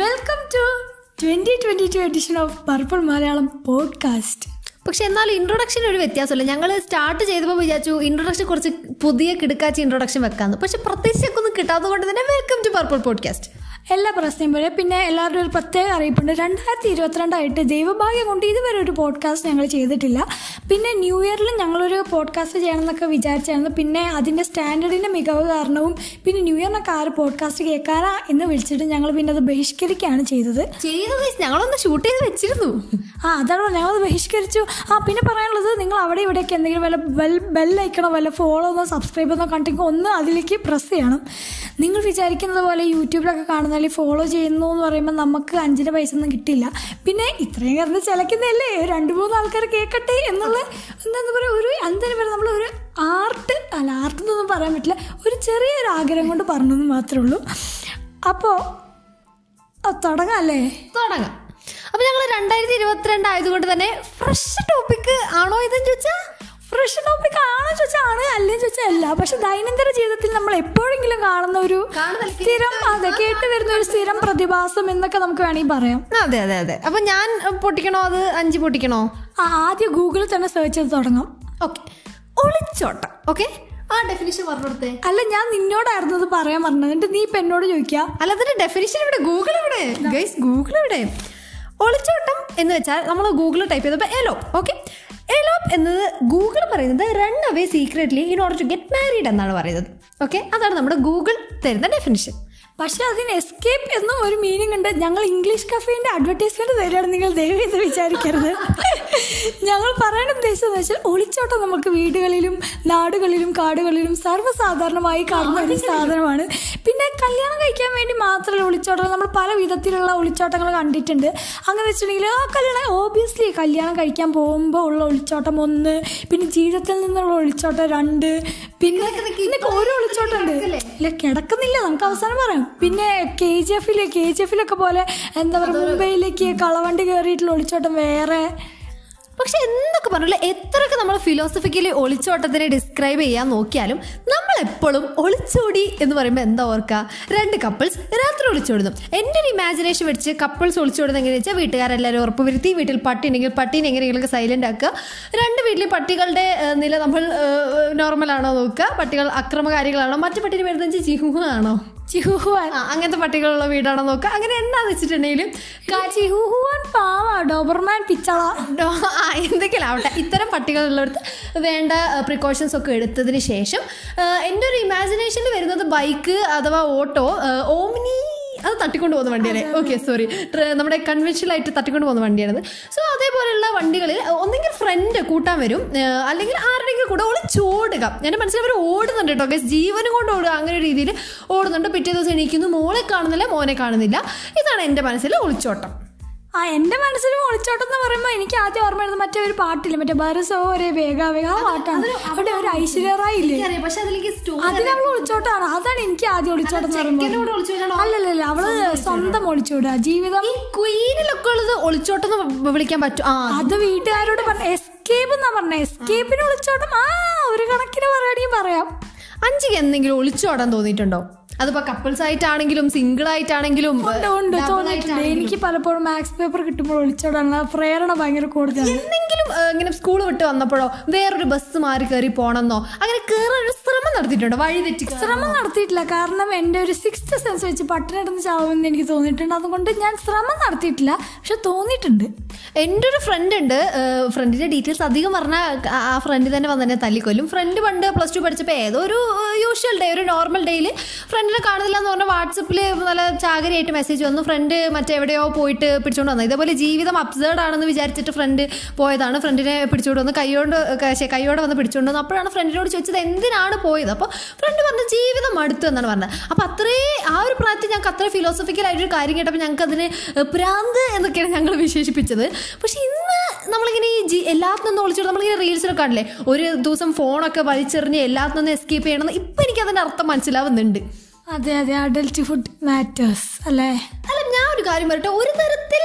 Welcome to twenty twenty two edition of purple Malayalam podcast പക്ഷെ എന്നാൽ introduction ഒരു വ്യത്യാസമില്ല. ഞങ്ങൾ സ്റ്റാർട്ട് ചെയ്തപ്പോൾ വിചാരിച്ചു ഇൻട്രൊഡക്ഷൻ കുറച്ച് പുതിയ കിടക്കാച്ച ഇൻട്രൊഡക്ഷൻ വെക്കാന്ന്. പക്ഷെ പ്രത്യേകിച്ചൊക്കെ ഒന്നും കിട്ടാത്തത് കൊണ്ട് തന്നെ വെൽക്കം ടു പർപ്പിൾ പോഡ്കാസ്റ്റ് എല്ലാ പ്രശ്നം പോലെ പിന്നെ എല്ലാവരുടെ ഒരു പ്രത്യേക അറിയിപ്പുണ്ട്. രണ്ടായിരത്തി ഇരുപത്തിരണ്ടായിട്ട് ദൈവഭാഗ്യം കൊണ്ട് ഇതുവരെ ഒരു പോഡ്കാസ്റ്റ് ഞങ്ങൾ ചെയ്തിട്ടില്ല. പിന്നെ ന്യൂ ഇയറിൽ ഞങ്ങളൊരു പോഡ്കാസ്റ്റ് ചെയ്യണമെന്നൊക്കെ വിചാരിച്ചായിരുന്നു. പിന്നെ അതിന്റെ സ്റ്റാൻഡേർഡിന്റെ മികവ് കാരണവും പിന്നെ ന്യൂ ഇയറിനൊക്കെ ആര് പോഡ്കാസ്റ്റ് കേൾക്കാനാ എന്ന് വിളിച്ചിട്ട് ഞങ്ങൾ പിന്നെ അത് ബഹിഷ്കരിക്കുകയാണ് ചെയ്തത്. ചെയ്തത് ഞങ്ങളൊന്ന് ഷൂട്ട് ചെയ്ത് വെച്ചിരുന്നു. ആ അതാണ് ഞങ്ങളത് ബഹിഷ്കരിച്ചു. ആ പിന്നെ പറയാനുള്ളത് നിങ്ങൾ അവിടെ ഇവിടെയൊക്കെ എന്തെങ്കിലും വല്ല ബെൽ ബെല്ലൈക്കണോ വല്ല ഫോളോ എന്നോ സബ്സ്ക്രൈബ് എന്നോ കണ്ടെങ്കിൽ ഒന്ന് അതിലേക്ക് പ്രസ് ചെയ്യണം. നിങ്ങൾ വിചാരിക്കുന്നത് പോലെ യൂട്യൂബിലൊക്കെ കാണുന്ന അല്ലെങ്കിൽ ഫോളോ ചെയ്യുന്നു എന്ന് പറയുമ്പോൾ നമുക്ക് അഞ്ചിന്റെ പൈസ ഒന്നും കിട്ടില്ല പിന്നെ ഇത്രയും കിടന്ന് ചിലക്കുന്നതല്ലേ? രണ്ട് മൂന്ന് ആൾക്കാർ കേൾക്കട്ടെ എന്നുള്ള എന്താ പറയുക ഒരു എന്താ പറയുക നമ്മൾ ഒരു ആർട്ട് അല്ല ആർട്ട് എന്നൊന്നും പറയാൻ പറ്റില്ല. ഒരു ചെറിയൊരു ആഗ്രഹം കൊണ്ട് പറഞ്ഞെന്ന് മാത്രമേ ഉള്ളൂ. അപ്പോൾ തുടങ്ങാം അല്ലേ? തുടങ്ങാം. അപ്പോൾ ഞങ്ങൾ രണ്ടായിരത്തി ഇരുപത്തിരണ്ട് ആയതുകൊണ്ട് തന്നെ ഫ്രഷ് ടോപ്പിക് ആണോ ഇതെന്ന് ചോദിച്ചാ? ഫ്രഷ് ടോപ്പിക് ആണോ ചോദിച്ചാൽ ആണ് അല്ലെങ്കിൽ ചോദിച്ചാൽ അല്ല. പക്ഷെ ദൈനംദിന ജീവിതത്തിൽ നമ്മൾ എപ്പോഴെങ്കിലും കാണുന്ന ഒരു സ്ഥിരം അതെ കേട്ട് വരുന്ന ഒരു സ്ഥിരം പ്രതിഭാസം എന്നൊക്കെ നമുക്ക് വേണമെങ്കിൽ പറയാം. അതെ അതെ അതെ. അപ്പൊ ഞാൻ പൊട്ടിക്കണോ? അത് അഞ്ച് പൊട്ടിക്കണോ? ആ, ആദ്യം ഗൂഗിളിൽ തന്നെ സെർച്ച് ചെയ്ത് തുടങ്ങാം. ഓക്കെ ഒളിച്ചോട്ടം. ഓക്കെ ആ ഡെഫിനിഷൻ പറഞ്ഞെടുത്തേ അല്ല ഞാൻ നിന്നോടായിരുന്നു അത് പറയാൻ പറഞ്ഞത്. എന്നിട്ട് നീ ഇപ്പൊ എന്നോട് ചോദിക്കുക അല്ല അതിന്റെ ഡെഫിനിഷൻ ഇവിടെ ഗൂഗിൾ ഇവിടെ ഗൈസ് ഗൂഗിൾ ഇവിടെ ഒളിച്ചോട്ടം എന്ന് വെച്ചാൽ നമ്മൾ ഗൂഗിൾ ടൈപ്പ് ചെയ്തപ്പോൾ എലോ ഓക്കെ എലോപ്പ് എന്നത് ഗൂഗിൾ പറയുന്നത് run away secretly in order to get married എന്നാണ് പറയുന്നത്. ഓക്കെ അതാണ് നമ്മുടെ ഗൂഗിൾ തരുന്ന ഡെഫിനിഷൻ പക്ഷെ അതിന് എസ്കേപ്പ് എന്നും ഒരു മീനിങ് ഉണ്ട്. ഞങ്ങൾ ഇംഗ്ലീഷ് കഫേന്റെ അഡ്വർടൈസ്മെന്റ് തരികയാണ്. നിങ്ങൾ ദയവ് ഇത് വിചാരിക്കരുത്. ഞങ്ങൾ പറയാൻ ഉദ്ദേശിച്ചതെന്ന് വെച്ചാൽ ഒളിച്ചോട്ടം നമുക്ക് വീടുകളിലും നാടുകളിലും കാടുകളിലും സർവസാധാരണമായി കാണുന്ന ഒരു സാധനമാണ്. പിന്നെ കല്യാണം കഴിക്കാൻ വേണ്ടി മാത്രമല്ല ഒളിച്ചോട്ടങ്ങൾ നമ്മൾ പല വിധത്തിലുള്ള ഒളിച്ചോട്ടങ്ങൾ കണ്ടിട്ടുണ്ട്. അങ്ങനെ വെച്ചിട്ടുണ്ടെങ്കിൽ ആ കല്യാണം ഓബിയസ്ലി കല്യാണം കഴിക്കാൻ പോകുമ്പോൾ ഉള്ള ഒളിച്ചോട്ടം ഒന്ന് പിന്നെ ജീവിതത്തിൽ നിന്നുള്ള ഒളിച്ചോട്ടം രണ്ട് പിന്നെ ഓരോ ഒളിച്ചോട്ടം ഉണ്ട്. ഇല്ല കിടക്കുന്നില്ല. നമുക്ക് അവസാനം പറയാം. പിന്നെ കെ ജി എഫിൽ കെ ജി എഫിലൊക്കെ പോലെ എന്താ പറയുക മുംബൈയിലേക്ക് കളവണ്ടി കയറിയിട്ടുള്ള ഒളിച്ചോട്ടം വേറെ. പക്ഷെ എന്തൊക്കെ പറഞ്ഞില്ല എത്രയൊക്കെ നമ്മൾ ഫിലോസഫിക്കലി ഒളിച്ചോട്ടത്തിനെ ഡിസ്ക്രൈബ് ചെയ്യാൻ നോക്കിയാലും നമ്മൾ എപ്പോഴും ഒളിച്ചോടി എന്ന് പറയുമ്പോൾ എന്താ ഓർക്കുക രണ്ട് കപ്പിൾസ് രാത്രി ഒളിച്ചോടുന്നു. എന്റെ ഒരു ഇമാജിനേഷൻ വെച്ച് കപ്പിൾസ് ഒളിച്ചോടുന്നത് എങ്ങനെയാ വെച്ചാൽ വീട്ടുകാരെല്ലാവരും ഉറപ്പ് വരുത്തി വീട്ടിൽ പട്ടി ഉണ്ടെങ്കിൽ പട്ടീനെ എങ്ങനെയെങ്കിലും സൈലന്റ് ആക്കുക. രണ്ട് വീട്ടിലും പട്ടികളുടെ നില നമ്മൾ നോർമലാണോ നോക്കുക. പട്ടികൾ അക്രമകാരികളാണോ? മറ്റു പട്ടിയുടെ പേര് ചിഹുഹ ആണോ ചിഹുഹുവാൻ അങ്ങനത്തെ പട്ടികളുള്ള വീടാണോ നോക്കുക അങ്ങനെ എന്താന്ന് വെച്ചിട്ടുണ്ടെങ്കിലും ചിഹുഹുവാൻ പാവാ ഡോബർമാൻ പിച്ചള. ആവട്ടെ ഇത്തരം പട്ടികളുള്ളവർക്ക് വേണ്ട പ്രിക്കോഷൻസ് ഒക്കെ എടുത്തതിന് ശേഷം എന്റെ ഒരു ഇമാജിനേഷനിൽ വരുന്നത് ബൈക്ക് അഥവാ ഓട്ടോ ഓമിനി അത് തട്ടിക്കൊണ്ട് പോകുന്ന വണ്ടിയാണ്. ഓക്കെ സോറി നമ്മുടെ കൺവെൻഷനൽ ആയിട്ട് തട്ടിക്കൊണ്ട് പോകുന്ന വണ്ടിയാണ് സോ അതേപോലെയുള്ള വണ്ടികളിൽ ഒന്നെങ്കിൽ ഫ്രണ്ട് കൂട്ടാൻ വരും. അല്ലെങ്കിൽ ആരുടെയെങ്കിലും കൂടെ ഒളിച്ചോടുക എന്റെ മനസ്സിൽ അവർ ഓടുന്നുണ്ട് കേട്ടോ ഗസ് ജീവനും കൊണ്ട് ഓടുക അങ്ങനെ ഒരു രീതിയിൽ ഓടുന്നുണ്ട്. പിറ്റേ ദിവസം എണീക്കുന്നു. മോളെ കാണുന്നില്ല മോനെ കാണുന്നില്ല. ഇതാണ് എന്റെ മനസ്സിൽ ഒളിച്ചോട്ടം. ആ എന്റെ മനസ്സിൽ ഒളിച്ചോട്ടം എന്ന് പറയുമ്പോൾ എനിക്ക് ആദ്യം ഓർമ്മ വരുന്നത് മറ്റേ ഒരു പാട്ടില്ല മറ്റേ ബരസോ ഒരേ വേഗ വേഗ ആ പാട്ടാണ്. അവിടെ ഒരു ഐശ്വര്യ റായ് ഇല്ലേ എനിക്കറിയാം പക്ഷെ സ്റ്റോറി അതിൽ അവൾ ഒളിച്ചോട്ടാണ്. അതാണ് എനിക്ക് ആദ്യം ഒളിച്ചോട്ടം എന്ന് പറയുമ്പോൾ അല്ലല്ല അവൾ സ്വന്തം ഒളിച്ചോടുക. ജീവിതം ക്വീനിലൊക്കെ ഉള്ളത് ഒളിച്ചോട്ടം എന്ന് വിളിക്കാൻ പറ്റും അത് വീട്ടുകാരോട് പറഞ്ഞ എസ്കേപ്പ് എന്നാ പറഞ്ഞ. എസ്കേപ്പിന് ഒളിച്ചോട്ടം ആ ഒരു കണക്കിന് പറയുകയാണെങ്കിൽ പറയാം. അഞ്ചിക്ക് എന്തെങ്കിലും ഒളിച്ചോടാൻ തോന്നിയിട്ടുണ്ടോ? അതിപ്പോ കപ്പിൾസ് ആയിട്ടാണെങ്കിലും സിംഗിൾ ആയിട്ടാണെങ്കിലും എനിക്ക് പലപ്പോഴും മാത്സ് പേപ്പർ കിട്ടുമ്പോൾ ഒളിച്ചോടാനുള്ള പ്രേരണ ഭയങ്കര കൂടുതലാണ്. എന്തെങ്കിലും ഇങ്ങനെ സ്കൂൾ വിട്ട് വന്നപ്പോഴോ വേറൊരു ബസ് മാറി കയറി പോണെന്നോ അങ്ങനെ കയറാൻ ഒരു ശ്രമം നടത്തിയിട്ടുണ്ടോ? വഴി തെറ്റി ശ്രമം നടത്തിയിട്ടില്ല. കാരണം എന്റെ ഒരു സിക്സ്ത് സെൻസ് വെച്ച് പട്ടിണിടന്ന് ചാവുമെന്ന് എനിക്ക് തോന്നിയിട്ടുണ്ട്. അതുകൊണ്ട് ഞാൻ ശ്രമം നടത്തിയിട്ടില്ല. പക്ഷെ തോന്നിയിട്ടുണ്ട്. എന്റെ ഒരു ഫ്രണ്ട് ഉണ്ട്. ഫ്രണ്ടിന്റെ ഡീറ്റെയിൽസ് അധികം പറഞ്ഞാൽ ആ ഫ്രണ്ട് തന്നെ വന്നെ തല്ലിക്കൊല്ലും. ഫ്രണ്ട് പണ്ട് പ്ലസ് ടു പഠിച്ചപ്പോൾ ഏതോ ഒരു യൂഷ്വൽ ഡേ ഒരു നോർമൽ ഡേയിൽ ഫ്രണ്ടിനെ കാണുന്നില്ല എന്ന് പറഞ്ഞാൽ വാട്സപ്പിൽ നല്ല ചാകരിയായിട്ട് മെസ്സേജ് വന്നു. ഫ്രണ്ട് മറ്റെവിടെയോ പോയിട്ട് പിടിച്ചുകൊണ്ട് വന്നു. ഇതേപോലെ ജീവിതം അബ്സേർഡ് ആണെന്ന് വിചാരിച്ചിട്ട് ഫ്രണ്ട് പോയതാണ്. ഫ്രണ്ടിനെ പിടിച്ചുകൊണ്ട് വന്ന്. കൈയോണ്ട് കൈയോടെ വന്ന് പിടിച്ചുകൊണ്ട് വന്നു. അപ്പോഴാണ് ഫ്രണ്ടിനോട് ചോദിച്ചത് എന്തിനാണ് പോയത്? അപ്പോൾ ഫ്രണ്ട് പറഞ്ഞു ജീവിതം അടുത്തു എന്നാണ് പറഞ്ഞത്. അപ്പോൾ അത്രേ ആ ഒരു പ്രായത്തിൽ ഞങ്ങൾക്ക് അത്ര ഫിലോസഫിക്കൽ ആയിട്ടൊരു കാര്യം കേട്ടപ്പോൾ ഞങ്ങൾക്ക് അതിന് പ്രാന്ത് എന്നൊക്കെയാണ് ഞങ്ങൾ വിശേഷിപ്പിച്ചത്. പക്ഷെ ഇന്ന് നമ്മളിങ്ങനെ ഈ ജി എല്ലാത്തിനും ഒളിച്ചിട്ട് നമ്മളിങ്ങനെ റീൽസിലൊക്കെ കാണില്ലേ ഒരു ദിവസം ഫോണൊക്കെ വലിച്ചെറിഞ്ഞ് എല്ലാത്തിനും എസ്കേപ്പ് ചെയ്യണമെന്ന് ഇപ്പം എനിക്ക് അതിന്റെ അർത്ഥം മനസ്സിലാവുന്നുണ്ട്. അതെ അതെ. അഡൽറ്റ് ഫുഡ് മാറ്റേഴ്സ് അല്ലേ? അല്ല ഞാൻ ഒരു കാര്യം പറയട്ടെ. ഒരു തരത്തിൽ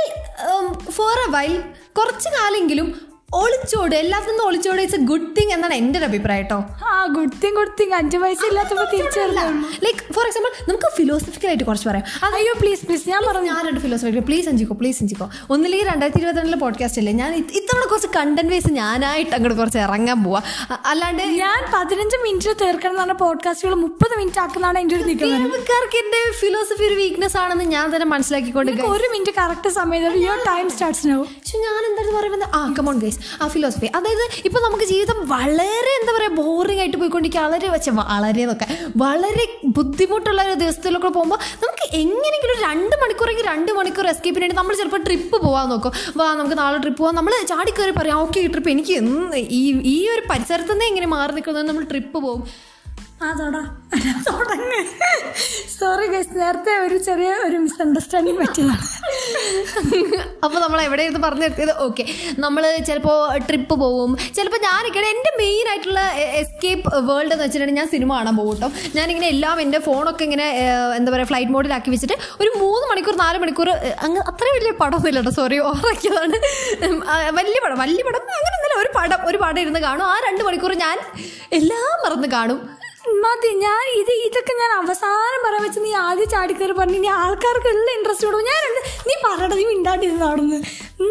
ഫോർ എ വൈൽ കുറച്ച് കാലെങ്കിലും ഒളിച്ചോട് എല്ലാത്തിനും ഒളിച്ചോട് ഇറ്റ്സ് എ ഗുഡ് തിങ് എന്നാണ് എന്റെ ഒരു അഭിപ്രായം കേട്ടോ. ആ ഗുഡ് തിങ് ഗുഡ് തിങ് അഞ്ചു പൈസ ഇല്ലാത്തപ്പോ തിരിച്ചു വരുന്നുള്ളൂ ലൈക്ക് ഫോർ എക്സാമ്പിൾ നമുക്ക് ഫിലോസഫിക്കൽ ആയിട്ട് കുറച്ച് പറയാം. അയ്യോ പ്ലീസ് പ്ലീസ് ഞാൻ പറഞ്ഞു. ഞാൻ രണ്ട് ഫിലോസഫി പ്ലീസ് അഞ്ചിക്കോ പ്ലീസ് അഞ്ചിക്കോ. ഒന്നില്ലെങ്കിൽ രണ്ടായിരത്തി ഇരുപത്തിരണ്ടിലെ പോഡ്കാസ്റ്റ് അല്ലേ ഞാൻ ഇത് ഇത്തവണ കുറച്ച് കണ്ടന്റ് വൈസ് ഞാനായിട്ട് അങ്ങോട്ട് കുറച്ച് ഇറങ്ങാൻ പോവാ. അല്ലാണ്ട് ഞാൻ പതിനഞ്ച് മിനിറ്റ് തീർക്കണം എന്ന് പറഞ്ഞ പോഡ്കാസ്റ്റുകൾ മുപ്പത് മിനിറ്റ് ആക്കുന്നതാണ് എന്റെ ഒരു നിൽക്കുന്നത് എന്റെ ഫിലോസഫി ഒരു വീക്ക്നെസ് ആണെന്ന് ഞാൻ തന്നെ മനസ്സിലാക്കിക്കൊണ്ട് ഒരു മിനിറ്റ് കറക്റ്റ് സമയത്ത് യുവർ ടൈം സ്റ്റാർട്ട്സ് നോ ഞാൻ എന്താ പറയുന്നത് ആ കമോൺ ഗൈസ് ആ ഫിലോസഫി അതായത് ഇപ്പോൾ നമുക്ക് ജീവിതം വളരെ എന്താ പറയുക ബോറിംഗ് ആയിട്ട് പോയിക്കൊണ്ടിരിക്കുക വളരെ വെച്ച വളരെ എന്നൊക്കെ വളരെ ബുദ്ധിമുട്ടുള്ള ഒരു ദിവസത്തിലൊക്കെ പോകുമ്പോൾ നമുക്ക് എങ്ങനെയെങ്കിലും രണ്ട് മണിക്കൂറെങ്കിൽ രണ്ട് മണിക്കൂർ എസ്കേപ്പിന് വേണ്ടി നമ്മൾ ചിലപ്പോൾ ട്രിപ്പ് പോകാൻ നോക്കും. വാ നമുക്ക് നാളെ ട്രിപ്പ് പോകാം നമ്മൾ ചാടിക്കയറി കയറി പറയാം ഓക്കെ ഈ ട്രിപ്പ് എനിക്ക് ഈ ഈ ഒരു പരിസരത്ത് നിന്ന് എങ്ങനെ മാറി നിൽക്കുന്നത് നമ്മൾ ട്രിപ്പ് പോകും. അതോടാ തുടങ്ങ്. സോറി ഗൈസ് നേരത്തെ ഒരു ചെറിയ ഒരു മിസ്അണ്ടർസ്റ്റാൻഡിങ് പറ്റിയതാണ്. അപ്പോൾ നമ്മൾ എവിടെ ഇരുന്ന് പറഞ്ഞു നിർത്തിയത് ഓക്കെ നമ്മൾ ചിലപ്പോൾ ട്രിപ്പ് പോവും ചിലപ്പോൾ ഞാനിങ്ങനെ എന്റെ മെയിൻ ആയിട്ടുള്ള എസ്കേപ്പ് വേൾഡ് എന്ന് വെച്ചിട്ടുണ്ടെങ്കിൽ ഞാൻ സിനിമ കാണാൻ പോകും കേട്ടോ ഞാനിങ്ങനെ എല്ലാം എന്റെ ഫോണൊക്കെ ഇങ്ങനെ എന്താ പറയുക ഫ്ലൈറ്റ് മോഡിലാക്കി വെച്ചിട്ട് ഒരു മൂന്ന് മണിക്കൂർ നാല് മണിക്കൂർ അങ്ങ് അത്ര വലിയ പടമൊന്നുമില്ല കേട്ടോ സോറി ഓറാക്കിയതാണ് വലിയ പടം വലിയ പടം അങ്ങനെ ഒരു പടം ഒരു പടം ഇരുന്ന് കാണും. ആ രണ്ട് മണിക്കൂർ ഞാൻ എല്ലാം മറന്ന് കാണും. മതി ഞാൻ ഇത് ഇതൊക്കെ ഞാൻ അവസാനം പറയാൻ വെച്ച് നീ ആദ്യം ചാടിക്കയറി പറഞ്ഞു ഇനി ആൾക്കാർക്ക് ഉള്ള ഇൻട്രസ്റ്റ് കൊടുക്കും ഞാൻ നീ പറയണത് നീ മിണ്ടാണ്ടിരുന്നു അവിടുന്ന്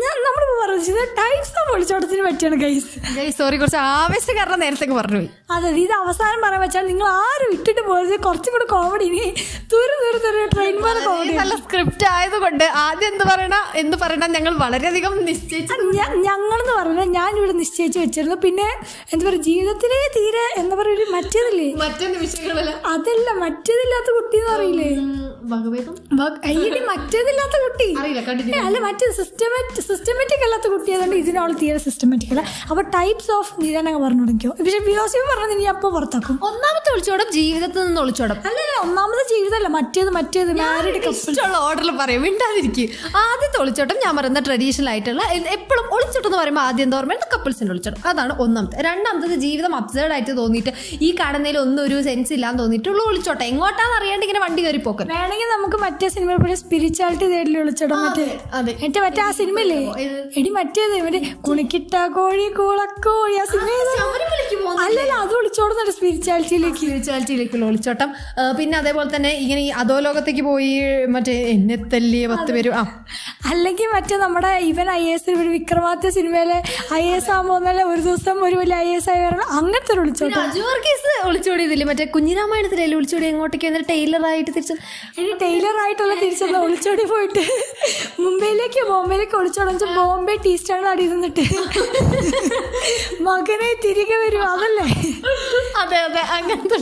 ഞാൻ നമ്മൾ പറഞ്ഞത് ടൈപ്സ് ഓഫ് ഒളിച്ചോട്ടത്തിന് പറ്റിയാണ് ഗൈസ് സോറി കുറച്ച് ആവേശം കാരണം നേരത്തേക്ക് പറഞ്ഞു അതെ ഇത് അവസാനം പറയാൻ വെച്ചാൽ നിങ്ങൾ ആരും ഇട്ടിട്ട് പോയത് കുറച്ചും കൂടെ കോമഡി ഇനി തുരു തുരു തുരു ട്രെയിൻ പോലെ കോമഡി നല്ല സ്ക്രിപ്റ്റ് ആയതുകൊണ്ട് ആദ്യം എന്ത് പറയണ എന്ത് പറയണ ഞങ്ങൾ വളരെയധികം നിശ്ചയിച്ചു. ഞങ്ങളെന്ന് പറഞ്ഞാൽ ഞാൻ ഇവിടെ നിശ്ചയിച്ച് വെച്ചിരുന്നു. പിന്നെ എന്താ പറയുക ജീവിതത്തിലേ തീരെ എന്താ പറയുക മറ്റേതില്ലേ? മറ്റു നിമിഷങ്ങളിൽ അതല്ല മറ്റേതില്ലാത്ത കുട്ടി എന്ന് അറിയില്ലേ അയ്യടി മറ്റേതില്ലാത്ത കുട്ടി. അല്ല മറ്റേ സിസ്റ്റമാറ്റിക് സിസ്റ്റമാറ്റിക് അല്ലാത്ത കുട്ടി അതുകൊണ്ട് ഇതിനോട് തീരെ സിസ്റ്റമാറ്റിക് അല്ല. അപ്പൊ ടൈപ്സ് ഓഫ് നിരനങ്ങ് പറഞ്ഞു തുടങ്ങിയോ പക്ഷെ ഫിലോസഫി പറഞ്ഞത് ഇനി അപ്പൊ പുറത്താക്കും. ഒന്നാമത്തെ ഒളിച്ചോടം ജീവിതത്തിൽ നിന്ന് ഒളിച്ചോടം. അല്ലല്ല ഒന്നാമത്തെ ജീവിതമല്ല. മറ്റേത് മറ്റേത് മാരീഡ് ഇഷ്ടമുള്ള ഓർഡറിൽ പറയും മിണ്ടാതിരിക്കും. ആദ്യത്തെ ഒളിച്ചോട്ടം ഞാൻ പറയുന്ന ട്രഡീഷണൽ ആയിട്ടുള്ള എപ്പോഴും ഒളിച്ചോട്ടം എന്ന് പറയുമ്പോൾ ആദ്യം എന്താ പറയുമ്പോൾ കപ്പിൾസിന്റെ ഒളിച്ചോട്ടം. അതാണ് ഒന്നാമത്തെ. രണ്ടാമത്തത് ജീവിതം അബ്സേർഡ് ആയിട്ട് തോന്നിയിട്ട് ഈ കാണുന്നതിൽ ഒന്നും ഒരു സെൻസ് ഇല്ലാന്ന് തോന്നിട്ടുള്ളൂ വിളിച്ചോട്ടെ എങ്ങോട്ടാന്ന് അറിയാണ്ട് ഇങ്ങനെ വണ്ടി കയറി പോക്കൻ വേണമെങ്കിൽ നമുക്ക് മറ്റേ സിനിമ പോലെ സ്പിരിച്വാലിറ്റി തേടി വിളിച്ചിടാം മറ്റേ അതെ. മറ്റേ മറ്റേ ആ സിനിമയില്ലേ എടി മറ്റേത് മറ്റേ കുണിക്കിട്ട കോഴി കൂളക്കോഴി ആ സിനിമ അല്ലല്ല അത് വിളിച്ചോടുന്നുണ്ട് സ്പിരിച്വാലിറ്റിയിലേക്ക് സ്പിരിച്വാലിറ്റിയിലേക്കുള്ള വിളിച്ചോട്ടം പിന്നെ അതേപോലെ തന്നെ ഇങ്ങനെ ഈ അധോലോകത്തേക്ക് പോയി മറ്റേ എന്നെ തല്ലിയ പത്ത് പേര് ആ. അല്ലെങ്കിൽ മറ്റേ നമ്മുടെ ഇവൻ ഐ എസ് ഒരു വിക്രമാദിത്യ സിനിമയിലെ ഐ എസ് ആകുമ്പോൾ ഒരു ദിവസം ഒരു വലിയ ഐ എസ് ആയി വരണം. അങ്ങനത്തെ ഒരു വിളിച്ചോട്ടെ അജുവർ ഒളിച്ചോടിയതില്ലേ മറ്റേ കുഞ്ഞിരാമായണത്തിലല്ലേ ഒളിച്ചോടി എങ്ങോട്ടേക്ക് എന്നിട്ട് ടൈലറായിട്ട് തിരിച്ചു ഇനി തിരിച്ചുള്ള ഒളിച്ചോടി പോയിട്ട്? മുംബൈയിലേക്ക് ബോംബെയിലേക്ക് ഒളിച്ചോടിച്ച് ബോംബെ ടീ സ്റ്റാളിൽ അടി നിന്നിട്ട് മകനെ തിരികെ വരും അതല്ലേ? അതെ അതെ അങ്ങനത്തെ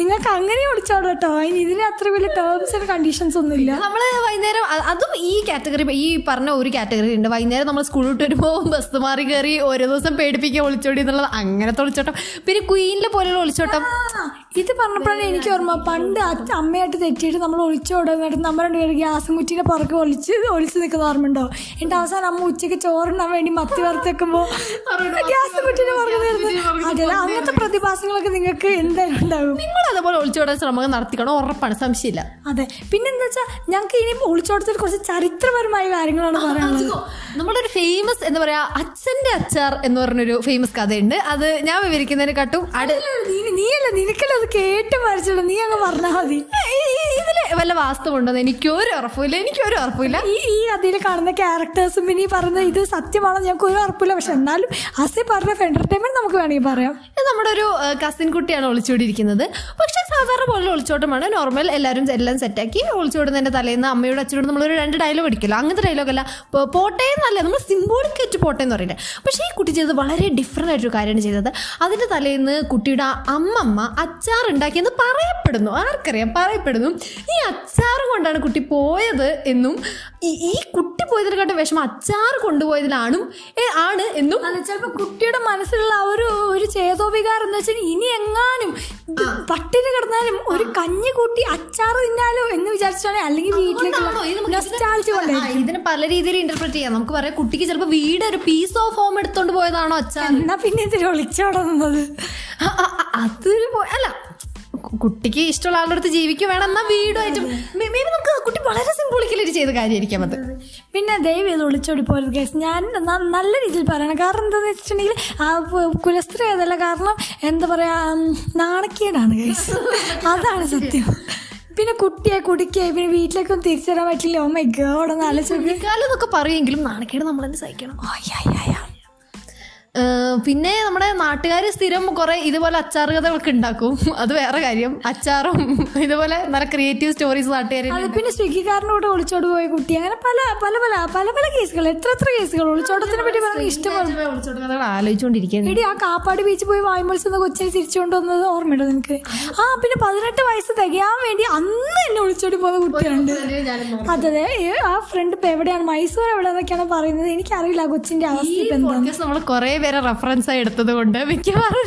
നിങ്ങൾക്ക് അങ്ങനെ ഒളിച്ചോടും കേട്ടോ അതിന് ഇതിന് അത്ര വലിയ ടേംസ് ആൻഡ് കണ്ടീഷൻസ് ഒന്നും ഇല്ല നമ്മൾ വൈകുന്നേരം അതും ഈ കാറ്റഗറി ഈ പറഞ്ഞ ഒരു കാറ്റഗറി ഉണ്ട്. വൈകുന്നേരം നമ്മൾ സ്കൂളിൽ വിട്ട് വരുമ്പോൾ ബസ് മാറി കയറി ഓരോ ദിവസം പേടിപ്പിക്കുക ഒളിച്ചോടി എന്നുള്ളത് അങ്ങനത്തെ ഒളിച്ചോട്ടം. പിന്നെ ക്വീനിലെ പോലെയുള്ള ഒളിച്ചോട്ടം. ആ, ഇത് പറഞ്ഞപ്പോഴാണ് എനിക്ക് ഓർമ്മ. പണ്ട് അച്ഛൻ അമ്മയായിട്ട് തെറ്റിയിട്ട് നമ്മൾ ഒളിച്ചോടുന്നിട്ട് നമ്മൾ രണ്ടുപേരും ഗ്യാസും കുറ്റീനെ പുറകെ ഒളിച്ച് ഒളിച്ച് നിൽക്കുന്ന ഓർമ്മയുണ്ടോ എന്നിട്ട് അവസാനം അമ്മ ഉച്ചയ്ക്ക് ചോറിനാൻ വേണ്ടി മത്തി വറുത്തേക്കുമ്പോ ഗ്യാസ് കുറ്റീനെ പുറകെ നേരുന്നു അതെ അങ്ങനത്തെ പ്രതിഭാസങ്ങളൊക്കെ നിങ്ങൾക്ക് എന്തായാലും ഉണ്ടാവും നിങ്ങൾ അതേപോലെ ഒളിച്ചോടാൻ ശ്രമം നടത്തിക്കണം? ഉറപ്പാണ് സംശയമില്ല. അതെ. പിന്നെന്താ വെച്ചാൽ ഞങ്ങൾക്ക് ഇനി ഒളിച്ചോടത്തിൽ കുറച്ച് ചരിത്രപരമായ കാര്യങ്ങളാണ് പറയാനുള്ളത്. നമ്മുടെ ഒരു ഫേമസ് എന്താ പറയാ അച്ഛന്റെ അച്ചാർ എന്ന് പറഞ്ഞൊരു ഫേമസ് കഥയുണ്ട്. അത് ഞാൻ വിവരിക്കുന്നതിനെക്കാട്ടും അട് നീ- നീയല്ല നിനക്കല്ല അത് കേട്ട് മരിച്ചുള്ളൂ നീ അങ്ങ് പറഞ്ഞാൽ മതി. ഇതിൽ വല്ല വാസ്തവുണ്ടെന്ന് എനിക്കൊരു ഉറപ്പില്ല എനിക്കൊരു ഉറപ്പില്ല ഈ ഈ അതിൽ കാണുന്ന ക്യാരക്ടേഴ്സും പിന്നെ ഈ പറയുന്ന ഇത് സത്യമാണോ ഞങ്ങൾക്ക് ഒരു ഉറപ്പില്ല പക്ഷെ എന്നാലും അസി പറഞ്ഞ എന്റർടൈൻമെന്റ് നമുക്ക് വേണമെങ്കിൽ പറയാം. നമ്മുടെ ഒരു കസിൻ കുട്ടിയാണ് ഒളിച്ചോടിയിരിക്കുന്നത് പക്ഷെ സാധാരണ പോലെ ഒളിച്ചോട്ടമാണ്. നോർമൽ എല്ലാവരും എല്ലാം സെറ്റാക്കി ഒളിച്ചോടുന്നതിന്റെ തലേന്ന് അമ്മയോട് അച്ഛനോട് നമ്മളൊരു രണ്ട് ഡയലോഗ് അടിക്കില്ല അങ്ങനത്തെ ഡയലോഗ് അല്ല. പോട്ടെ എന്നല്ല നമ്മൾ സിംബോളിക് ആയിട്ട് പോട്ടെ എന്ന് പറയുന്നത് പക്ഷേ ഈ കുട്ടി ചെയ്തത് വളരെ ഡിഫറെന്റ് ആയിട്ടൊരു കാര്യമാണ് ചെയ്തത്. അതിന്റെ തലേന്ന് കുട്ടിയുടെ അമ്മമ്മ അച്ചാർ ഉണ്ടാക്കിയെന്ന് പറയപ്പെടുന്നു. ആർക്കറിയാം? പറയപ്പെടുന്നു. ഈ അച്ചാർ കൊണ്ടാണ് കുട്ടി പോയത് എന്നും ഈ- കുട്ടി പോയതിനെക്കാട്ടും വിഷമം അച്ചാർ കൊണ്ടുപോയതിലാണും ആണ് എന്നും അത് ചിലപ്പോ കുട്ടിയുടെ മനസ്സിലുള്ള ആ ഒരു ഒരു ചേതോവികാരം എന്ന് വെച്ചാൽ ഇനി എങ്ങാനും പട്ടിണി കിടന്നാലും ഒരു കഞ്ഞി കൂട്ടി അച്ചാർ തിന്നാലോ എന്ന് വിചാരിച്ചാണ് അല്ലെങ്കിൽ വീട്ടിലേക്ക് ഇതിനെ പല രീതിയിൽ ഇന്റർപ്രറ്റ് ചെയ്യാം. നമുക്ക് പറയാം കുട്ടിക്ക് ചിലപ്പോൾ വീട് ഒരു പീസ് ഓഫ് ഹോം എടുത്തോണ്ട് പോയതാണോ അച്ചാർ എന്നാ പിന്നെ ഇതിൽ ഒളിച്ചോടുന്നത്? അതൊരു അല്ല കുട്ടിക്ക് ഇഷ്ടമുള്ള ആളുടെ അടുത്ത് ജീവിക്കുക വേണം എന്നാ വീടുമായിട്ടും നമുക്ക് കുട്ടി വളരെ സിംബോളിക്കലി ചെയ്ത കാര്യമായിരിക്കാം അത്. പിന്നെ ദൈവം ഇത് ഒളിച്ചോടി പോരുത് കേസ്. ഞാൻ നല്ല രീതിയിൽ പറയണം. കാരണം എന്താന്ന് വെച്ചിട്ടുണ്ടെങ്കിൽ ആ കുലസ്ത്രീ അതല്ല കാരണം എന്താ പറയാ നാണക്കേടാണ് കേസ് അതാണ് സത്യം. പിന്നെ കുട്ടിയെ കുടിക്കുക പിന്നെ വീട്ടിലേക്കൊന്നും തിരിച്ചു തരാൻ പറ്റില്ല. ഓ മൈ ഗോഡ് ഒന്ന് ആലോചിച്ച്. കുട്ടിക്കാലം എന്നൊക്കെ പറയുമെങ്കിലും നാണക്കേട് നമ്മൾ തന്നെ സഹിക്കണം. ഓ, യാ, യാ, യാ. ഏഹ് പിന്നെ നമ്മുടെ നാട്ടുകാർ സ്ഥിരം കുറെ ഇതുപോലെ അച്ചാർ കഥകളൊക്കെ ഉണ്ടാക്കും. അത് വേറെ കാര്യം. അച്ചാറും ഇതുപോലെ നല്ല ക്രിയേറ്റീവ് സ്റ്റോറീസ് നാട്ടുകാർ പിന്നെ സ്വിഗ്ഗിക്കാരന്റെ കൂടെ ഒളിച്ചോട് പോയ കുട്ടി അങ്ങനെ പല പല പല പല പല കേസുകൾ എത്ര എത്ര കേസുകൾ ഒളിച്ചോട്ടത്തിനെ പറ്റി പറഞ്ഞ കഥകൾ ആലോചിച്ചുകൊണ്ടിരിക്കുന്നത് എടി ആ കാപ്പാട് ബീച്ച് പോയി വായ്മത്സ്യം എന്ന കൊച്ചിനെ തിരിച്ചുകൊണ്ട് വന്നത് ഓർമ്മയുണ്ടോ നിനക്ക്? ആ പിന്നെ പതിനെട്ട് വയസ്സ് തികയാൻ വേണ്ടി അന്ന് എന്നെ ഒളിച്ചോടി പോകുന്ന കുട്ടിയുണ്ട്. അതെ ആ ഫ്രണ്ട് ഇപ്പൊ എവിടെയാണ്? മൈസൂർ എവിടെയെന്നൊക്കെയാണ് പറയുന്നത്. എനിക്കറിയില്ല ആ കൊച്ചിന്റെ അവസ്ഥ നമ്മൾ കുറെ പേരെ റെഫറൻസ് ആയി എടുത്തത് കൊണ്ട് മിക്കവാറും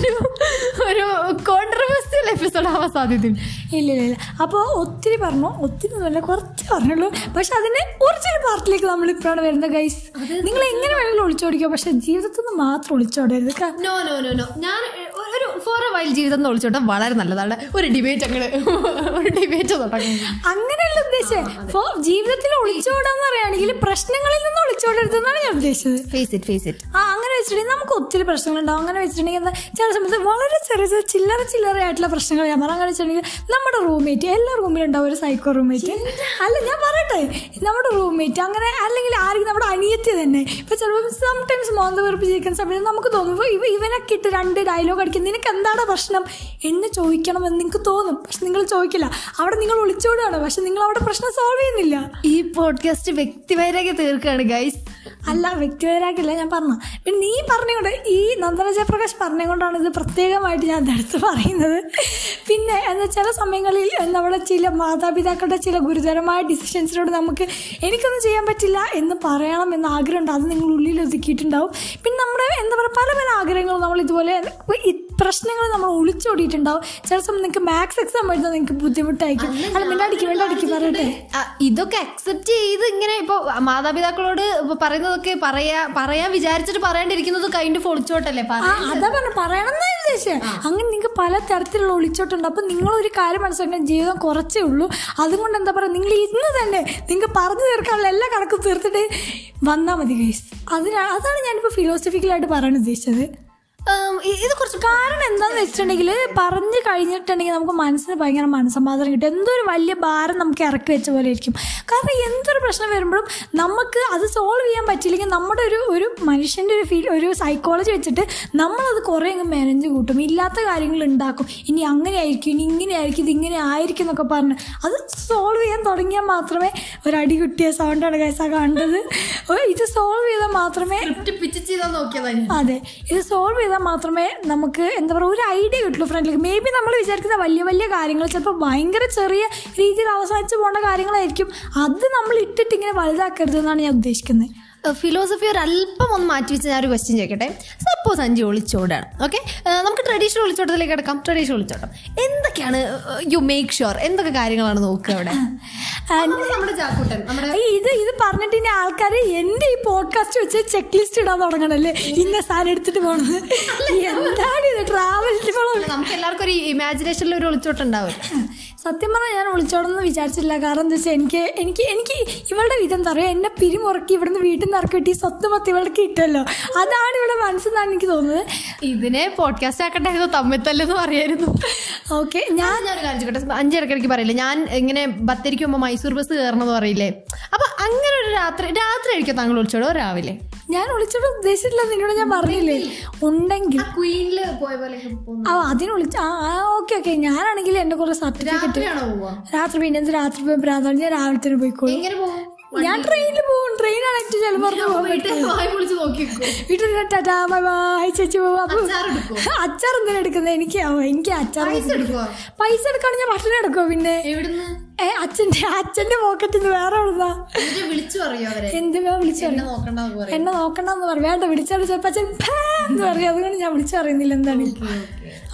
ഒരു കോൺട്രവേഴ്സിയൽ എപ്പിസോഡ് ആവാൻ സാധ്യതയില്ല ഇല്ല ഇല്ല ഇല്ല. അപ്പോൾ ഒത്തിരി പറഞ്ഞു? ഒത്തിരി ഒന്നുമല്ല കുറച്ച് പറഞ്ഞുള്ളൂ. പക്ഷെ അതിന്റെ ഒറിജിനൽ പാർട്ടിലേക്ക് നമ്മൾ ഇപ്പോഴാണ് വരുന്നത് ഗൈസ് നിങ്ങൾ എങ്ങനെ വേണമെങ്കിലും ഒളിച്ചോടിക്കോ? പക്ഷെ ജീവിതത്തിൽ നിന്ന് മാത്രം ഒളിച്ചോടരുത് നോ നോ നോ നോ ഞാൻ ഒരു ഫോർ എ വൈൽ ജീവിതം എന്ന് വിളിച്ചോട്ടെ വളരെ നല്ലതാണ്. ഒരു ഡിബേറ്റ് അങ്ങനെ ഒരു ഡിബേറ്റ് തുടങ്ങും. അങ്ങനെയല്ല ഉദ്ദേശം ജീവിതത്തിൽ ഒളിച്ചോടാന്ന് പറയുകയാണെങ്കിൽ പ്രശ്നങ്ങളിൽ നിന്ന് ഒളിച്ചോടരുതെന്നാണ് ഞാൻ ഉദ്ദേശിച്ചത്. ഫേസ് ഇറ്റ് ഫേസ് ഇറ്റ് ആ അങ്ങനെ വെച്ചിട്ടുണ്ടെങ്കിൽ നമുക്ക് ഒത്തിരി പ്രശ്നങ്ങളുണ്ടാവും. അങ്ങനെ വെച്ചിട്ടുണ്ടെങ്കിൽ ചില സമയത്ത് വളരെ ചെറിയ ചെറിയ ചില്ലറ ചില്ലറ ആയിട്ടുള്ള പ്രശ്നങ്ങൾ ഞാൻ പറയാം. അങ്ങനെ വെച്ചിട്ടുണ്ടെങ്കിൽ നമ്മുടെ റൂംമേറ്റ് എല്ലാ റൂമിലും ഉണ്ടാവും ഒരു സൈക്കോ റൂംമേറ്റ് അല്ല ഞാൻ പറയട്ടെ. നമ്മുടെ റൂംമേറ്റ് അങ്ങനെ അല്ലെങ്കിൽ ആരെങ്കിലും നമ്മുടെ അനിയത്തി തന്നെ. ഇപ്പൊ ചിലപ്പോൾ സംടൈംസ് മോന്ത വെറുപ്പിച്ചിരിക്കുന്ന സമയത്ത് നമുക്ക് തോന്നുമ്പോൾ ഇവ ഇവനൊക്കെ ഇട്ട് രണ്ട് ഡയലോഗ് അടിക്കും നിനക്ക് എന്താണ് പ്രശ്നം? എന്ന് ചോദിക്കണമെന്ന് നിങ്ങൾക്ക് തോന്നും. പക്ഷെ നിങ്ങൾ ചോദിക്കില്ല. അവിടെ നിങ്ങൾ ഒളിച്ചോടുകയാണ്. പക്ഷെ നിങ്ങൾ അവിടെ പ്രശ്നം സോൾവ് ചെയ്യുന്നില്ല. ഈ പോഡ്കാസ്റ്റ് വ്യക്തിവൈരാഗ്യ തീർക്കുകയാണ് ഗൈസ് അല്ല വ്യക്തിപരമാക്കില്ല ഞാൻ പറഞ്ഞു. പിന്നെ നീ പറഞ്ഞുകൊണ്ട് ഈ നന്ദന ജയപ്രകാശ് പറഞ്ഞുകൊണ്ടാണ് ഇത് പ്രത്യേകമായിട്ട് ഞാൻ അടുത്ത് പറയുന്നത്. പിന്നെ എന്താ ചില സമയങ്ങളിൽ നമ്മുടെ ചില മാതാപിതാക്കളുടെ ചില ഗുരുതരമായ ഡിസിഷൻസിനോട് നമുക്ക് എനിക്കൊന്നും ചെയ്യാൻ പറ്റില്ല എന്ന് പറയണം എന്ന ആഗ്രഹമുണ്ട് അത് നിങ്ങൾ ഉള്ളിൽ ഒതുക്കിയിട്ടുണ്ടാവും പിന്നെ നമ്മുടെ എന്താ പറയുക പല പല ആഗ്രഹങ്ങളും നമ്മൾ ഇതുപോലെ പ്രശ്നങ്ങൾ നമ്മൾ ഒളിച്ചോടിയിട്ടുണ്ടാവും. ചില സമയം നിങ്ങൾക്ക് മാത്സ് എക്സാം എഴുതാൻ നിങ്ങൾക്ക് ബുദ്ധിമുട്ടായിരിക്കും. അല്ല മിണ്ടാടിക്ക് മിണ്ടാടിക്ക് പറയട്ടെ. ഇതൊക്കെ അക്സെപ്റ്റ് ചെയ്ത് ഇങ്ങനെ ഇപ്പൊ മാതാപിതാക്കളോട് പറയുന്നതൊക്കെ പറയാ പറയാൻ വിചാരിച്ചിട്ട് പറയാണ്ടിരിക്കുന്നത് കൈൻഡ് ഒളിച്ചോട്ടല്ലേ അതാ പറഞ്ഞു പറയണം അങ്ങനെ നിങ്ങൾക്ക് പല തരത്തിലുള്ള ഒളിച്ചോട്ടുണ്ട്. അപ്പൊ നിങ്ങൾ ഒരു കാര്യം മനസ്സിലാക്കണം ജീവിതം കുറച്ചേ ഉള്ളൂ. അതുകൊണ്ട് എന്താ പറയുക നിങ്ങൾ ഇന്ന് തന്നെ നിങ്ങൾക്ക് പറഞ്ഞു തീർക്കാനുള്ള എല്ലാ കണക്കും തീർത്തിട്ട് വന്നാൽ മതി ഗൈസ് അതിനാണ് അതാണ് ഞാനിപ്പോൾ ഫിലോസഫിക്കലായിട്ട് പറയാൻ ഉദ്ദേശിച്ചത്. ഇത് കുറച്ച് കാരണം എന്താന്ന് വെച്ചിട്ടുണ്ടെങ്കിൽ പറഞ്ഞു കഴിഞ്ഞിട്ടുണ്ടെങ്കിൽ നമുക്ക് മനസ്സിന് ഭയങ്കര മനസ്സമാധാനം കിട്ടും. എന്തൊരു വലിയ ഭാരം നമുക്ക് ഇറക്കി വെച്ച പോലെ ആയിരിക്കും കാരണം എന്തൊരു പ്രശ്നം വരുമ്പോഴും നമുക്ക് അത് സോൾവ് ചെയ്യാൻ പറ്റിയില്ലെങ്കിൽ നമ്മുടെ ഒരു ഒരു മനുഷ്യന്റെ ഒരു ഫീൽ ഒരു സൈക്കോളജി വെച്ചിട്ട് നമ്മളത് കുറേ അങ്ങ് മെനഞ്ഞ് കൂട്ടും. ഇല്ലാത്ത കാര്യങ്ങൾ ഉണ്ടാക്കും. ഇനി അങ്ങനെ ആയിരിക്കും ഇനി ഇങ്ങനെ ആയിരിക്കും ഇതിങ്ങനെ ഇങ്ങനെ ആയിരിക്കും എന്നൊക്കെ പറഞ്ഞ് അത് സോൾവ് ചെയ്യാൻ തുടങ്ങിയാൽ മാത്രമേ ഒരു അടി കിട്ടിയ സൗണ്ടാണ് കൈസ കണ്ടത്. ഇത് സോൾവ് ചെയ്താൽ മാത്രമേ അതെ ഇത് സോൾവ് ചെയ്താൽ മാത്രമേ നമുക്ക് എന്താ പറയുക ഒരു ഐഡിയ കിട്ടുള്ളൂ ഫ്രണ്ടിലേക്ക് മേ ബി നമ്മൾ വിചാരിക്കുന്ന വലിയ വലിയ കാര്യങ്ങൾ ചിലപ്പോൾ ഭയങ്കര ചെറിയ രീതിയിൽ അവസാനിച്ച് പോകേണ്ട കാര്യങ്ങളായിരിക്കും. അത് നമ്മൾ ഇട്ടിട്ട് ഇങ്ങനെ വലുതാക്കരുത് എന്നാണ് ഞാൻ ഉദ്ദേശിക്കുന്നത്. ഫിലോസഫി ഒരു അല്പം ഒന്ന് മാറ്റി വെച്ച് ഞാൻ ഒരു ക്വസ്റ്റ്യൻ ചോദിക്കട്ടെ? സപ്പോസ് അഞ്ച് ഒളിച്ചോടാണ് ഓക്കെ നമുക്ക് ട്രഡീഷണൽ ഒളിച്ചോട്ടത്തിലേക്ക് കിടക്കാം. ട്രഡീഷണൽ ഒളിച്ചോട്ടം. എന്തൊക്കെയാണ് യു മേക്ക് ഷുവർ എന്തൊക്കെ കാര്യങ്ങളാണ് നോക്കുക അവിടെ? നമ്മുടെ നമ്മുടെ ഇത് ഇത് പറഞ്ഞിട്ട് ഇനി ആൾക്കാർ എന്റെ ഈ പോഡ്കാസ്റ്റ് വെച്ച് ചെക്ക് ലിസ്റ്റ് ഇടാൻ തുടങ്ങണല്ലേ ഇന്ന സാധനം എടുത്തിട്ട് പോണത്. എന്താണ് ഇത്? ട്രാവൽ നമുക്ക് എല്ലാവർക്കും ഒരു ഇമാജിനേഷനിൽ ഒരു ഒളിച്ചോട്ടം ഉണ്ടാവും സത്യം പറഞ്ഞാൽ ഞാൻ ഒളിച്ചോടെന്ന് വിചാരിച്ചില്ല. കാരണം എന്താ വെച്ചാൽ എനിക്ക് എനിക്ക് എനിക്ക് ഇവളുടെ വിധം എന്താ പറയുക എന്നെ പിരിമുറക്കി ഇവിടുന്ന് വീട്ടിൽ നിന്ന് ഇറക്കി കിട്ടി സ്വത്ത് മൊത്തം ഇവളുടെ കിട്ടുമല്ലോ അതാണ് ഇവിടെ മനസ്സെന്നാണ് എനിക്ക് തോന്നുന്നത്. ഇതിനെ പോഡ്കാസ്റ്റ് ആക്കണ്ടായിരുന്നു തമ്മിത്തല്ലെന്ന് പറയായിരുന്നു. ഓക്കെ ഞാൻ ഞാൻ കാര്യം ചോദിക്കട്ടെ? അഞ്ചിടക്കിടയ്ക്ക് പറയില്ലേ? ഞാൻ ഇങ്ങനെ ബത്തേരിക്കുമ്പോൾ മൈസൂർ ബസ് കയറണമെന്ന് പറയില്ലേ? അപ്പൊ അങ്ങനെ ഒരു രാത്രി രാത്രി ആയിരിക്കും താങ്കൾ വിളിച്ചോടോ രാവിലെ? ഞാൻ ഒളിച്ചോട് ഉദ്ദേശിച്ചിട്ടില്ല നിന്നോട് ഞാൻ പറഞ്ഞില്ലേ? ഉണ്ടെങ്കിൽ ക്വീനിൽ പോയ പോലെ ആ അതിന് വിളിച്ച ആ ഓക്കെ ഓക്കെ. ഞാനാണെങ്കിൽ എന്റെ കുറെ സർട്ടിഫിക്കറ്റ് രാത്രി പിന്നെ രാത്രി പോയി പ്രാധാന്യം ഞാൻ രാവിലെ തന്നെ പോയിക്കോളും. ഞാൻ ട്രെയിനിൽ പോകും ട്രെയിൻ ഏറ്റവും ചിലപ്പോൾ? വീട്ടിൽ ടാറ്റാ ബൈ ബൈ ചേച്ചി അപ്പൊ അച്ചാറെടുക്കുവോ? അച്ചാർ എന്തിനാ എടുക്കുന്നത് എനിക്ക് എനിക്ക് അച്ചാർ പൈസ? എടുക്കാണ് ഞാൻ ഭക്ഷണം എടുക്കുവോ പിന്നെ? ഏ അച്ഛന്റെ അച്ഛന്റെ പോക്കറ്റിൽ നിന്ന് വേറെ എവിടുന്നാ? എന്തിനാ വിളിച്ചു എന്നെ നോക്കണ്ടെന്ന് പറയും. വേണ്ട വിളിച്ചാൽ ചിലപ്പോൾ അച്ഛൻ എന്ന് പറയും. അതുകൊണ്ട് ഞാൻ വിളിച്ചു പറയുന്നില്ല എന്താണ്?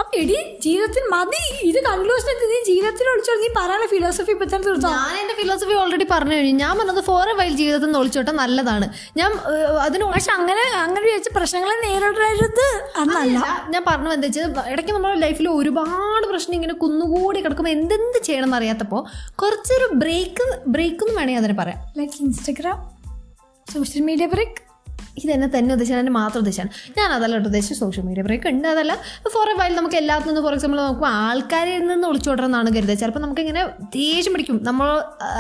അപ്പൊ എടി ജീവിതത്തിൽ മതി. ഇത് കൺക്ലൂഷൻ നീ ജീവിതത്തിൽ വിളിച്ചോ നീ പറയാനുള്ള ഫിലോസഫി ഇപ്പൊ തന്നെ തീർത്തോ ഞാൻ എന്റെ ഫിലോസഫി ഓൾറെഡി പറഞ്ഞു കഴിഞ്ഞു. ഞാൻ പറഞ്ഞത് ഫോർ എ വൈൽ ജീവിതത്തിൽ നിന്ന് ഒളിച്ചോട്ടം നല്ലതാണ്. ഞാൻ അതിന് പക്ഷെ അങ്ങനെ അങ്ങനെ വിചാരിച്ച പ്രശ്നങ്ങളെ നേരിടരുത് എന്നല്ല. ഞാൻ പറഞ്ഞു എന്താ വെച്ചാൽ ഇടയ്ക്ക് നമ്മുടെ ലൈഫിൽ ഒരുപാട് പ്രശ്നം ഇങ്ങനെ കുന്നുകൂടി കിടക്കുമ്പോൾ എന്തെന്ത് ചെയ്യണം അറിയാത്തപ്പോൾ കുറച്ചൊരു ബ്രേക്ക് ബ്രേക്ക് എന്ന് വേണമെങ്കിൽ അതിനെ പറയാം. Like Instagram social media break ഇതെന്നെ തന്നെ ഉദ്ദേശിച്ചാണ് എന്നെ മാത്രം ഉദ്ദേശിച്ചാണ്. ഞാൻ അതല്ല കേട്ടോ ഉദ്ദേശിച്ചത് സോഷ്യൽ മീഡിയ ബ്രേക്ക് ഉണ്ട് അതല്ല. ഫോർ എ വൈൽ നമുക്ക് എല്ലാത്തിൽ നിന്ന് ഫോർ എക്സാമ്പിൾ നോക്കുമ്പോൾ ആൾക്കാരിൽ നിന്ന് ഒളിച്ചോടണമെന്നാണ് കരുതുക. ചിലപ്പോൾ നമുക്കിങ്ങനെ ദേഷ്യം പിടിക്കും. നമ്മൾ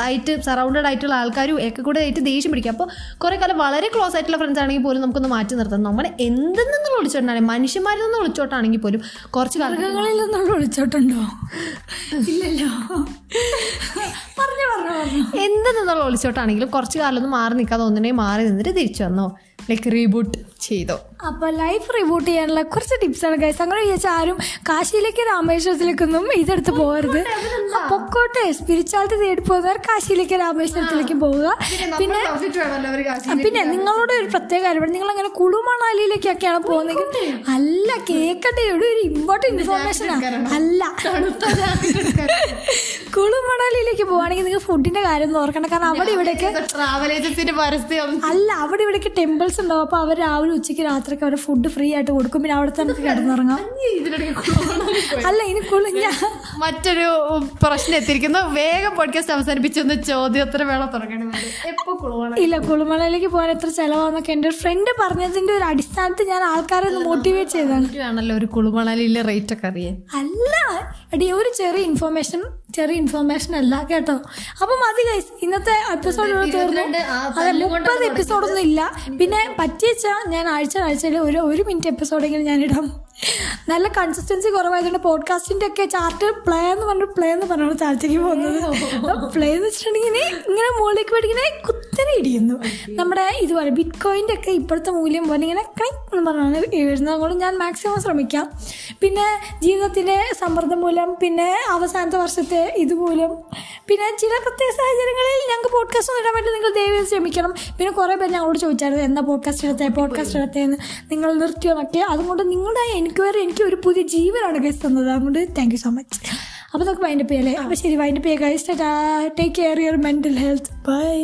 ആയിട്ട് സറൗണ്ടഡ് ആയിട്ടുള്ള ആൾക്കാരും ഒക്കെ കൂടെ ആയിട്ട് ദേഷ്യം പിടിക്കും. അപ്പോൾ കുറേ കാലം വളരെ ക്ലോസ് ആയിട്ടുള്ള ഫ്രണ്ട്സ് ആണെങ്കിൽ പോലും നമുക്കൊന്ന് മാറ്റി നിർത്താം. നമ്മൾ എന്തിൽ നിന്നുള്ള ഒളിച്ചോട്ടാണ് മനുഷ്യന്മാരിൽ നിന്ന് ഒളിച്ചോട്ടാണെങ്കിൽ പോലും കുറച്ച് കാലം മൃഗങ്ങളിൽ നിന്നുള്ള ഒളിച്ചോട്ടുണ്ടോ ഇല്ലല്ലോ. പറഞ്ഞു പറഞ്ഞു പറഞ്ഞു. എന്ത് നിന്നുള്ള ഒളിച്ചോട്ടാണെങ്കിലും കുറച്ച് കാലം ഒന്ന് മാറി നിൽക്കാതെ ഒന്നിനെ മാറി നിന്നിട്ട് തിരിച്ചു വന്നോ. ലൈക്ക് റീബൂട്ട് ചെയ്തോ. അപ്പൊ ലൈഫ് റിവോട്ട് ചെയ്യാനുള്ള കുറച്ച് ടിപ്സ് ആണ് ഗൈസ് അങ്ങനെ വിചാരിച്ചാൽ ആരും കാശിയിലേക്ക് രാമേശ്വരത്തിലേക്കൊന്നും ഇതെടുത്ത് പോകരുത്. പൊക്കോട്ടെ സ്പിരിച്വാലിറ്റി തേടി പോകുന്നവർ കാശിയിലേക്ക് രാമേശ്വരത്തിലേക്ക് പോവുക. പിന്നെ പിന്നെ നിങ്ങളോട് ഒരു പ്രത്യേക കാര്യം നിങ്ങൾ അങ്ങനെ കുളുമണാലിയിലേക്കൊക്കെയാണ് പോകുന്നതെങ്കിൽ അല്ല കേക്കട്ടെ ഇവിടെ ഒരു ഇമ്പോർട്ടന്റ് ഇൻഫോർമേഷൻ അല്ല. കുളു മണാലിയിലേക്ക് പോവാണെങ്കിൽ നിങ്ങൾ ഫുഡിന്റെ കാര്യം ഒന്നും ഓർക്കണം കാരണം അവിടെ ഇവിടേക്ക് അല്ല അവിടെ ഇവിടേക്ക് ടെമ്പിൾസ് ഉണ്ടാവും. അപ്പൊ അവർ രാവിലെ ഉച്ചയ്ക്ക് രാത്രിയൊക്കെ അവരെ ഫുഡ് ഫ്രീ ആയിട്ട് കൊടുക്കും. പിന്നെ അവിടെ തന്നെ കിടന്നിറങ്ങാം. അല്ല ഇനി കുളിഞ്ഞ മറ്റൊരു പ്രശ്നം എത്തിയിരിക്കുന്നു. വേഗം പോഡ്കാസ്റ്റ് അവസാനിപ്പിച്ചൊന്ന് ചോദ്യോത്തര വേള തുടങ്ങണം ഇല്ല കുളുമലയിലേക്ക് പോകാൻ എത്ര ചെലവാന്നൊക്കെ എന്റെ ഒരു ഫ്രണ്ട് പറഞ്ഞതിന്റെ ഒരു അടിസ്ഥാനത്തിൽ ഞാൻ ആൾക്കാരെ ഒന്ന് മോട്ടിവേറ്റ് ചെയ്തതാണ്. ആണല്ലോ ഒരു കുളുമണലിലെ റേറ്റ് ഒക്കെ അറിയാൻ അല്ല എടി ഒരു ചെറിയ ഇൻഫർമേഷൻ ചെറിയ ഇൻഫർമേഷൻ അല്ല കേട്ടോ. അപ്പൊ മതി ഗൈസ് ഇന്നത്തെ എപ്പിസോഡ് തീർന്നു. അതെ മുപ്പത് എപ്പിസോഡൊന്നും ഇല്ല. പിന്നെ പറ്റിയച്ചാ ഞാൻ ആഴ്ച ആഴ്ചയിൽ ഒരു ഒരു മിനിറ്റ് എപ്പിസോഡെങ്കിലും ഞാൻ ഇടാം. നല്ല കൺസിസ്റ്റൻസി കുറവായതുകൊണ്ട് പോഡ്കാസ്റ്റിന്റെ ഒക്കെ ചാർട്ട് പ്ലേ എന്ന് പറഞ്ഞു പ്ലേ എന്ന് പറഞ്ഞാണ് ചാർട്ടിലേക്ക് പോകുന്നത്. പ്ലേ എന്ന് വെച്ചിട്ടുണ്ടെങ്കിൽ ഇങ്ങനെ മുകളിലേക്ക് പഠിക്കണേ കുത്തനെ ഇടിയുന്നു. നമ്മുടെ ഇതുപോലെ ബിറ്റ് കോയിന്റെ ഒക്കെ ഇപ്പോഴത്തെ മൂല്യം പോലെ ഇങ്ങനെ ക്ലിക്ക് എന്ന് പറഞ്ഞാണ് എഴുതുന്നത്. അതുകൊണ്ട് ഞാൻ മാക്സിമം ശ്രമിക്കാം. പിന്നെ ജീവിതത്തിന്റെ സമ്മർദ്ദം മൂലം പിന്നെ അവസാനത്തെ വർഷത്തെ ഇതുമൂലം പിന്നെ ചില പ്രത്യേക സാഹചര്യങ്ങളിൽ ഞങ്ങൾക്ക് പോഡ്കാസ്റ്റ് ഇടാൻ വേണ്ടി നിങ്ങൾ ദൈവം ശ്രമിക്കണം. പിന്നെ കുറേ പേര് ഞങ്ങളോട് ചോദിച്ചായിരുന്നു എന്താ പോഡ്കാസ്റ്റ് എടുത്തേ പോഡ്കാസ്റ്റ് എടുത്തേന്ന് നിങ്ങൾ നിർത്തിയോ എന്നൊക്കെ. അതുകൊണ്ട് നിങ്ങളുടെ എൻക്വയറി എനിക്ക് ഒരു പുതിയ ജീവനാണ് ഗൈസ് തന്നത്. അതുകൊണ്ട് താങ്ക് യു സോ മച്ച് അപ്പോൾ നമുക്ക് വൈൻഡപ്പ് ചെയ്യാം അല്ലേ? അപ്പോൾ ശരി വൈൻഡപ്പ് ചെയ്യാം guys take care your mental health bye